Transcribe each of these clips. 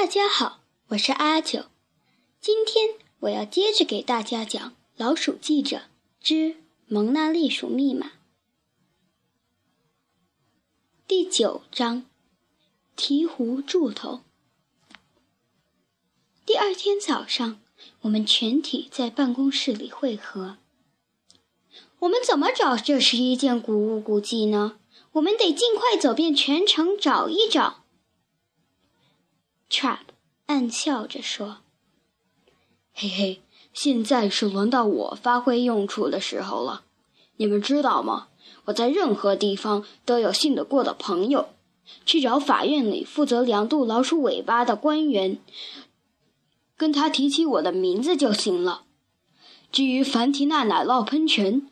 大家好，我是阿九。今天我要接着给大家讲《老鼠记者之蒙娜丽鼠密码》第九章：鹈鹕柱头。第二天早上，我们全体在办公室里汇合。我们怎么找这十一件古物古迹呢？我们得尽快走遍全城找一找。Trap 暗笑着说：“嘿嘿，现在是轮到我发挥用处的时候了。你们知道吗？我在任何地方都有信得过的朋友。去找法院里负责量度老鼠尾巴的官员，跟他提起我的名字就行了。至于凡提娜奶酪喷泉，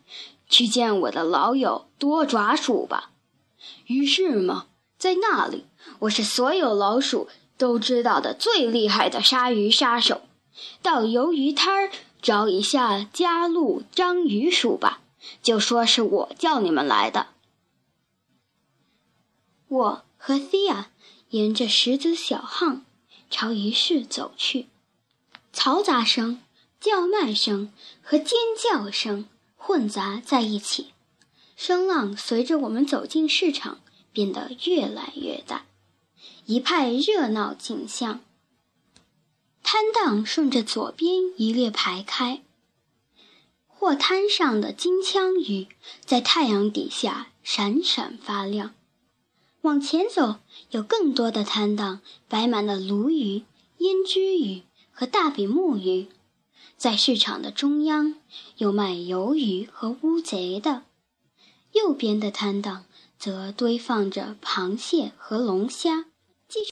去见我的老友多爪鼠吧。于是嘛，在那里，我是所有老鼠。”都知道的最厉害的鲨鱼杀手，到鱿鱼摊儿找一下加路章鱼叔吧，就说是我叫你们来的。我和 Thea 沿着石子小巷朝鱼市走去，嘈杂声、叫卖声和尖叫声混杂在一起，声浪随着我们走进市场变得越来越大。一派热闹景象。摊档顺着左边一列排开，货摊上的金枪鱼在太阳底下闪闪发亮。往前走，有更多的摊档，摆满了鲈鱼、胭脂鱼和大比目鱼。在市场的中央，有卖鱿鱼和乌贼的；右边的摊档则堆放着螃蟹和龙虾。继续，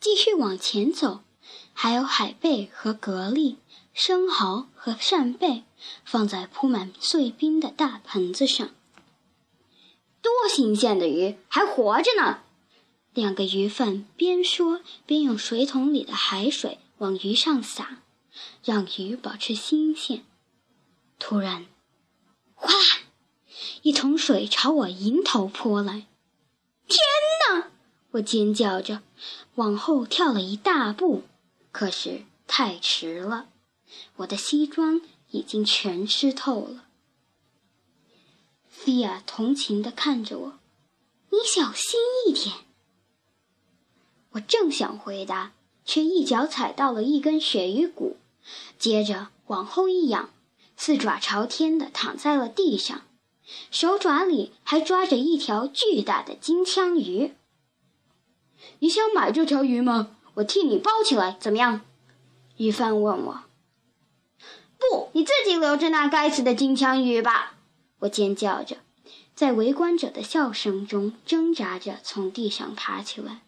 继续往前走，还有海贝和蛤蜊、生蚝和扇贝，放在铺满碎冰的大盆子上。多新鲜的鱼，还活着呢！两个鱼贩边说边用水桶里的海水往鱼上洒，让鱼保持新鲜。突然，哗啦，一桶水朝我迎头泼来！天！我尖叫着，往后跳了一大步，可是太迟了，我的西装已经全湿透了。菲亚同情地看着我：“你小心一点。”我正想回答，却一脚踩到了一根鳕鱼骨，接着往后一仰，四爪朝天地躺在了地上，手爪里还抓着一条巨大的金枪鱼。你想买这条鱼吗？我替你包起来，怎么样？鱼贩问我。不，你自己留着那该死的金枪鱼吧！我尖叫着，在围观者的笑声中挣扎着从地上爬起来。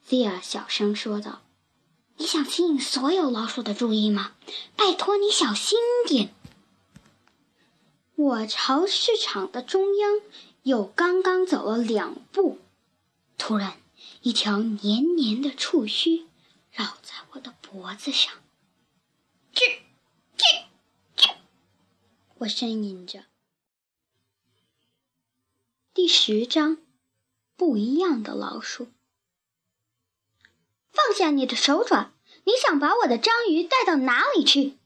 菲亚小声说道：“你想吸引所有老鼠的注意吗？拜托你小心点。”我朝市场的中央又刚刚走了两步。突然，一条黏黏的触须绕在我的脖子上。去，去，去！我呻吟着。第十章，不一样的老鼠。放下你的手爪！你想把我的章鱼带到哪里去？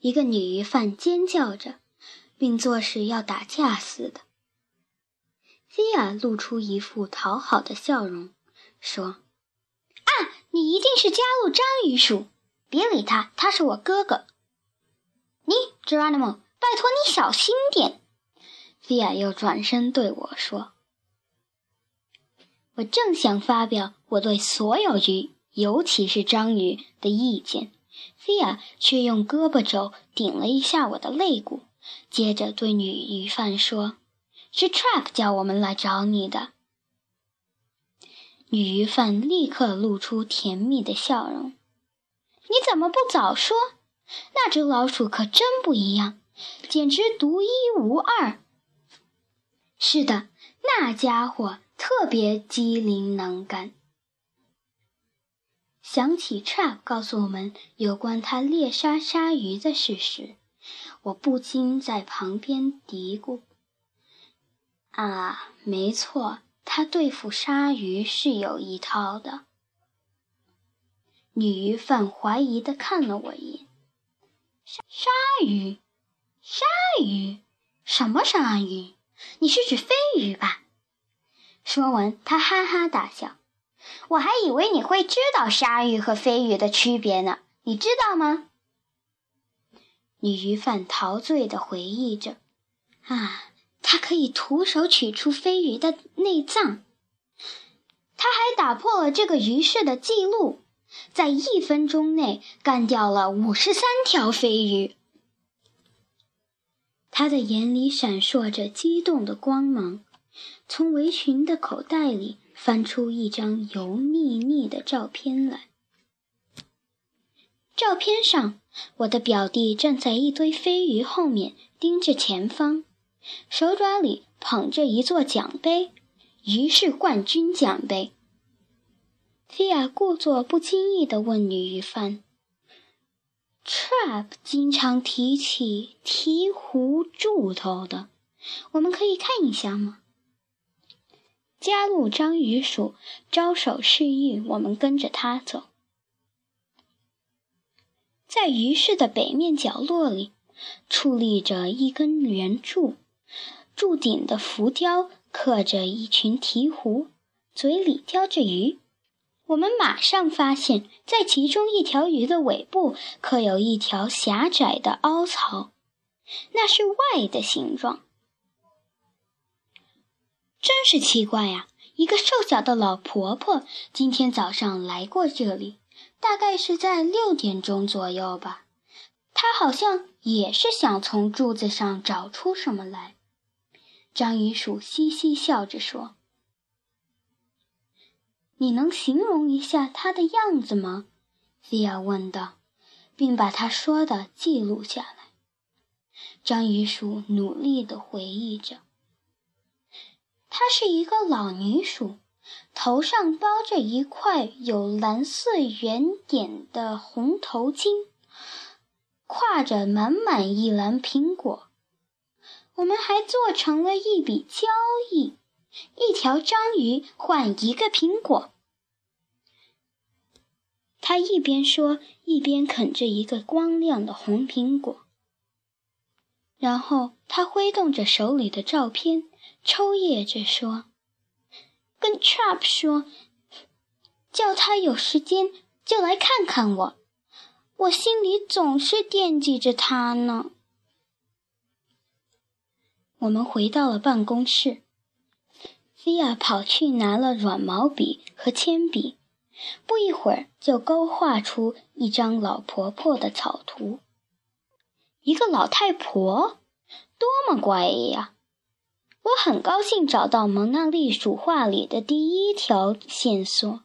一个女鱼贩尖叫着，并作势要打架似的。菲亚露出一副讨好的笑容，说：“啊，你一定是加入章鱼鼠，别理他，他是我哥哥。你，Geronimo，拜托你小心点。”菲亚又转身对我说：“我正想发表我对所有鱼，尤其是章鱼的意见，菲亚却用胳膊肘顶了一下我的肋骨，接着对女鱼贩说。”是 Trap 叫我们来找你的。女鱼贩立刻露出甜蜜的笑容。你怎么不早说？那只老鼠可真不一样，简直独一无二。是的，那家伙特别机灵能干。想起 Trap 告诉我们有关他猎杀鲨鱼的事实，我不禁在旁边嘀咕。啊，没错，他对付鲨鱼是有一套的。女鱼贩怀疑地看了我一眼。鲨鱼，鲨鱼，什么鲨鱼？你是指飞鱼吧？说完，他哈哈大笑。我还以为你会知道鲨鱼和飞鱼的区别呢，你知道吗？女鱼贩陶醉地回忆着。啊，他可以徒手取出飞鱼的内脏。他还打破了这个鱼市的记录。在一分钟内干掉了五十三条飞鱼。他的眼里闪烁着激动的光芒，从围裙的口袋里翻出一张油腻腻的照片来。照片上，我的表弟站在一堆飞鱼后面，盯着前方，手爪里捧着一座奖杯——鱼市冠军奖杯。菲亚故作不经意地问女一番：“Trap 经常提起鹈鹕柱头的，我们可以看一下吗？”加入章鱼鼠招手示意我们跟着他走。在鱼市的北面角落里，矗立着一根圆柱，柱顶的浮雕刻着一群鹈鹕，嘴里叼着鱼。我们马上发现，在其中一条鱼的尾部刻有一条狭窄的凹槽，那是 Y 的形状。真是奇怪呀！一个瘦小的老婆婆今天早上来过这里，大概是在六点钟左右吧。她好像也是想从柱子上找出什么来。章鱼鼠嘻嘻笑着说。你能形容一下他的样子吗？菲亚问道，并把他说的记录下来。章鱼鼠努力地回忆着。她是一个老女鼠，头上包着一块有蓝色圆点的红头巾，挎着满满一篮苹果。我们还做成了一笔交易。一条章鱼换一个苹果。他一边说，一边啃着一个光亮的红苹果。然后他挥动着手里的照片，抽噎着说：“跟 Trap 说，叫他有时间就来看看我。我心里总是惦记着他呢。”我们回到了办公室。菲亚跑去拿了软毛笔和铅笔，不一会儿就勾画出一张老婆婆的草图。一个老太婆，多么怪呀！我很高兴找到蒙娜丽鼠画里的第一条线索，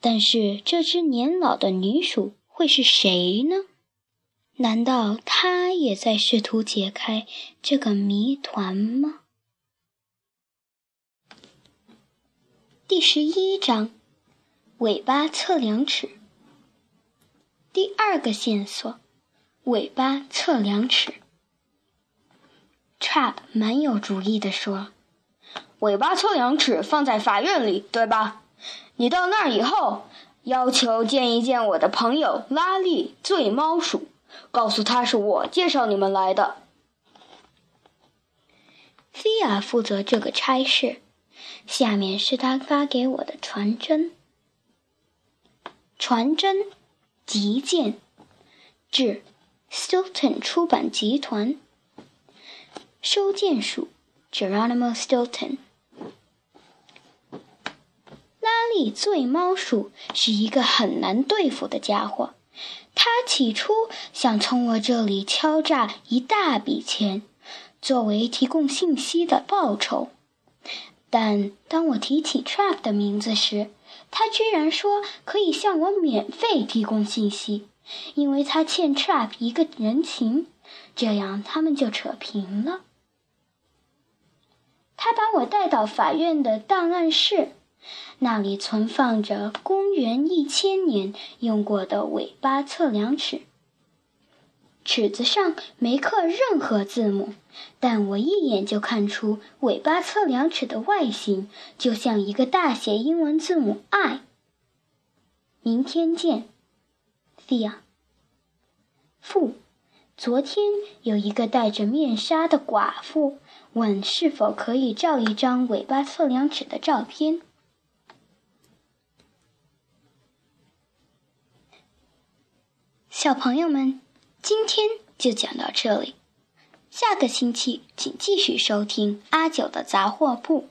但是这只年老的女鼠会是谁呢？难道他也在试图解开这个谜团吗？第十一章，尾巴测量尺。第二个线索，尾巴测量尺。Trap 蛮有主意的说：“尾巴测量尺放在法院里，对吧？你到那儿以后，要求见一见我的朋友拉力醉猫鼠，告诉他是我介绍你们来的。”菲亚负责这个差事。下面是他发给我的传真。传真，急件，致 Stilton 出版集团。收件属 Geronimo Stilton。拉力醉猫鼠是一个很难对付的家伙，他起初想从我这里敲诈一大笔钱，作为提供信息的报酬。但当我提起 Trap 的名字时，他居然说可以向我免费提供信息，因为他欠 Trap 一个人情，这样他们就扯平了。他把我带到法院的档案室，那里存放着公元一千年用过的尾巴测量尺。尺子上没刻任何字母，但我一眼就看出尾巴测量尺的外形就像一个大写英文字母 I。明天见，Thea。父，昨天有一个戴着面纱的寡妇问是否可以照一张尾巴测量尺的照片。小朋友们，今天就讲到这里，下个星期请继续收听阿九的杂货铺。